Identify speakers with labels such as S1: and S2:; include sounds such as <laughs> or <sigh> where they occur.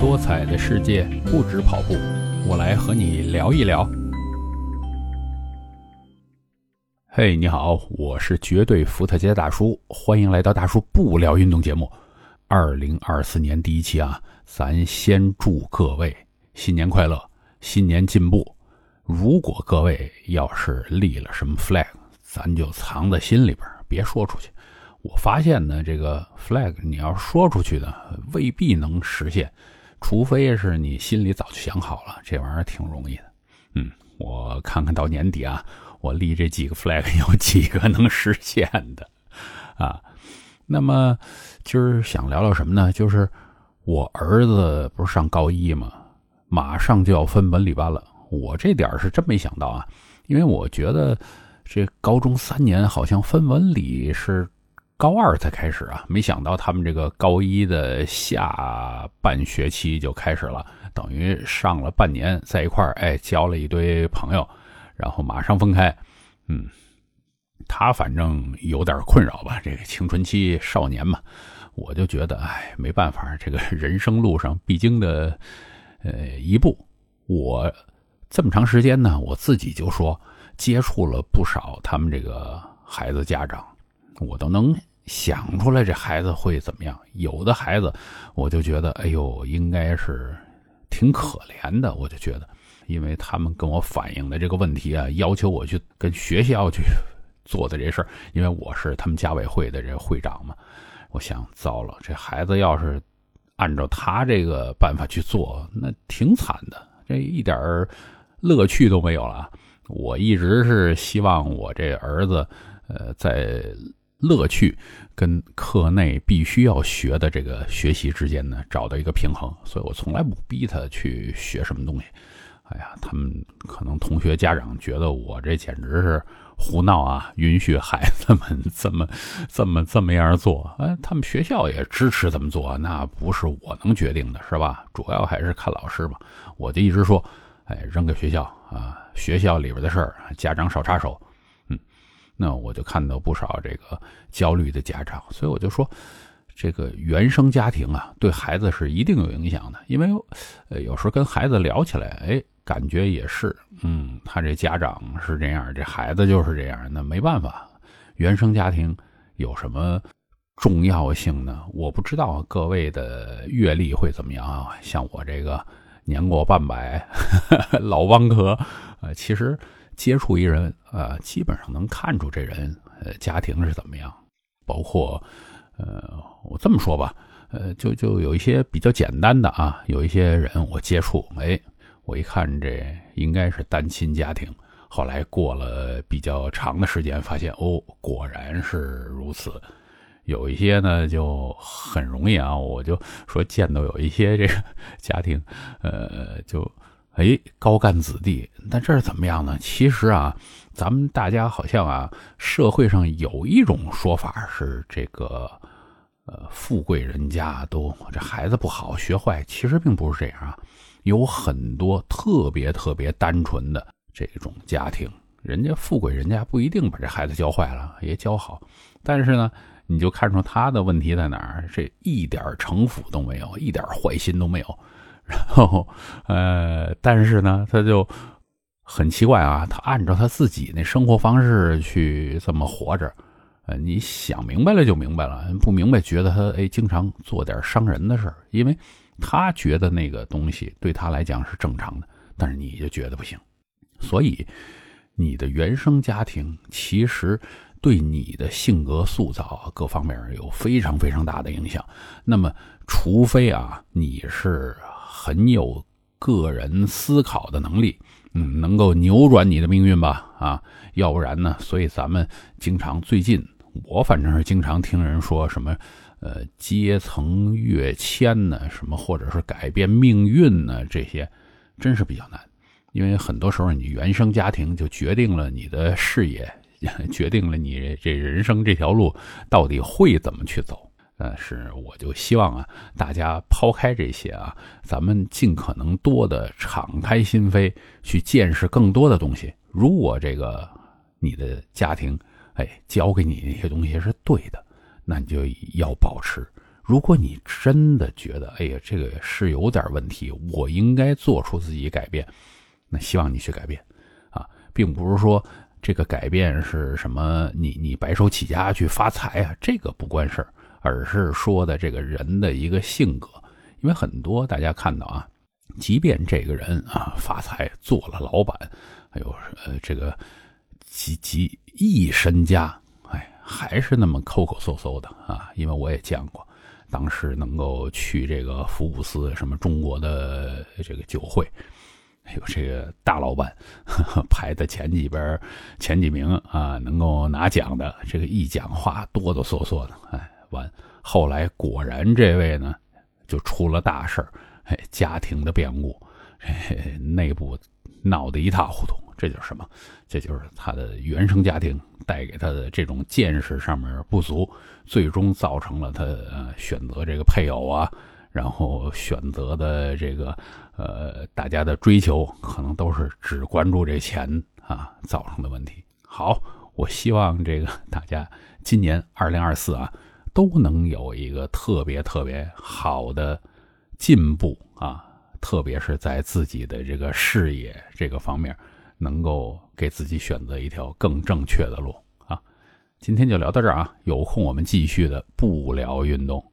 S1: 多彩的世界不止跑步，我来和你聊一聊。嘿，你好，我是绝对伏特加大叔，欢迎来到大叔不聊运动节目。二零二四年第一期啊，咱先祝各位新年快乐，新年进步。如果各位要是立了什么 flag，咱就藏在心里边，别说出去。我发现呢，这个 flag 你要说出去呢，未必能实现。除非是你心里早就想好了，这玩意儿挺容易的。嗯，我看看到年底啊，我立这几个 flag <laughs> 有几个能实现的啊？那么今儿想聊聊什么呢？就是我儿子不是上高一吗？马上就要分文理班了。我这点是真没想到啊，因为我觉得这高中三年好像分文理是。高二才开始啊，没想到他们这个高一的下半学期就开始了，等于上了半年在一块儿，哎，交了一堆朋友，然后马上分开。嗯，他反正有点困扰吧，这个青春期少年嘛，我就觉得，哎，没办法，这个人生路上必经的呃一步。我这么长时间呢，我自己就说接触了不少他们这个孩子家长，我都能。想出来这孩子会怎么样？有的孩子，我就觉得，哎呦，应该是挺可怜的。我就觉得，因为他们跟我反映的这个问题啊，要求我去跟学校去做的这事儿，因为我是他们家委会的这会长嘛。我想，糟了，这孩子要是按照他这个办法去做，那挺惨的，这一点儿乐趣都没有了。我一直是希望我这儿子，呃，在。乐趣跟课内必须要学的这个学习之间呢，找到一个平衡，所以我从来不逼他去学什么东西。哎呀，他们可能同学家长觉得我这简直是胡闹啊，允许孩子们这么、<laughs> 这么、这么样做。哎，他们学校也支持这么做，那不是我能决定的，是吧？主要还是看老师吧。我就一直说，哎，扔给学校啊，学校里边的事儿，家长少插手。那我就看到不少这个焦虑的家长，所以我就说，这个原生家庭啊，对孩子是一定有影响的。因为，呃，有时候跟孩子聊起来，哎，感觉也是，嗯，他这家长是这样，这孩子就是这样，那没办法。原生家庭有什么重要性呢？我不知道各位的阅历会怎么样啊？像我这个年过半百，<laughs> 老汪科，呃，其实。接触一人，呃，基本上能看出这人，呃，家庭是怎么样。包括，呃，我这么说吧，呃，就就有一些比较简单的啊，有一些人我接触，哎，我一看这应该是单亲家庭。后来过了比较长的时间，发现哦，果然是如此。有一些呢，就很容易啊，我就说见到有一些这个家庭，呃，就。哎，高干子弟，那这是怎么样呢？其实啊，咱们大家好像啊，社会上有一种说法是这个，呃，富贵人家都这孩子不好，学坏。其实并不是这样啊，有很多特别特别单纯的这种家庭，人家富贵人家不一定把这孩子教坏了，也教好。但是呢，你就看出他的问题在哪儿，这一点城府都没有，一点坏心都没有。然后，呃，但是呢，他就很奇怪啊，他按照他自己那生活方式去这么活着，呃，你想明白了就明白了，不明白觉得他哎，经常做点伤人的事儿，因为他觉得那个东西对他来讲是正常的，但是你就觉得不行，所以你的原生家庭其实对你的性格塑造啊各方面有非常非常大的影响。那么，除非啊，你是。很有个人思考的能力，嗯，能够扭转你的命运吧？啊，要不然呢？所以咱们经常最近，我反正是经常听人说什么，呃，阶层跃迁呢，什么或者是改变命运呢？这些真是比较难，因为很多时候你原生家庭就决定了你的视野，<laughs> 决定了你这人生这条路到底会怎么去走。但是，我就希望啊，大家抛开这些啊，咱们尽可能多的敞开心扉，去见识更多的东西。如果这个你的家庭，哎，教给你那些东西是对的，那你就要保持；如果你真的觉得，哎呀，这个是有点问题，我应该做出自己改变，那希望你去改变，啊，并不是说这个改变是什么，你你白手起家去发财啊，这个不关事儿，而是说的这个人的一个性格，因为很多大家看到啊，即便这个人啊发财做了老板，还有呃这个几几亿身家。哎还是那么抠抠搜搜的啊！因为我也见过，当时能够去这个福布斯什么中国的这个酒会，有这个大老板 <laughs> 排在前几边前几名啊，能够拿奖的，这个一讲话哆哆嗦嗦的，后来果然这位呢就出了大事儿哎，家庭的变故，内部闹得一塌糊涂。这就是什么？这就是他的原生家庭带给他的这种见识上面不足，最终造成了他呃选择这个配偶啊，然后选择的这个呃大家的追求可能都是只关注这钱啊造成的问题。好，我希望这个大家今年二零二四啊都能有一个特别特别好的进步啊，特别是在自己的这个事业这个方面。能够给自己选择一条更正确的路啊！今天就聊到这儿啊，有空我们继续的不聊运动。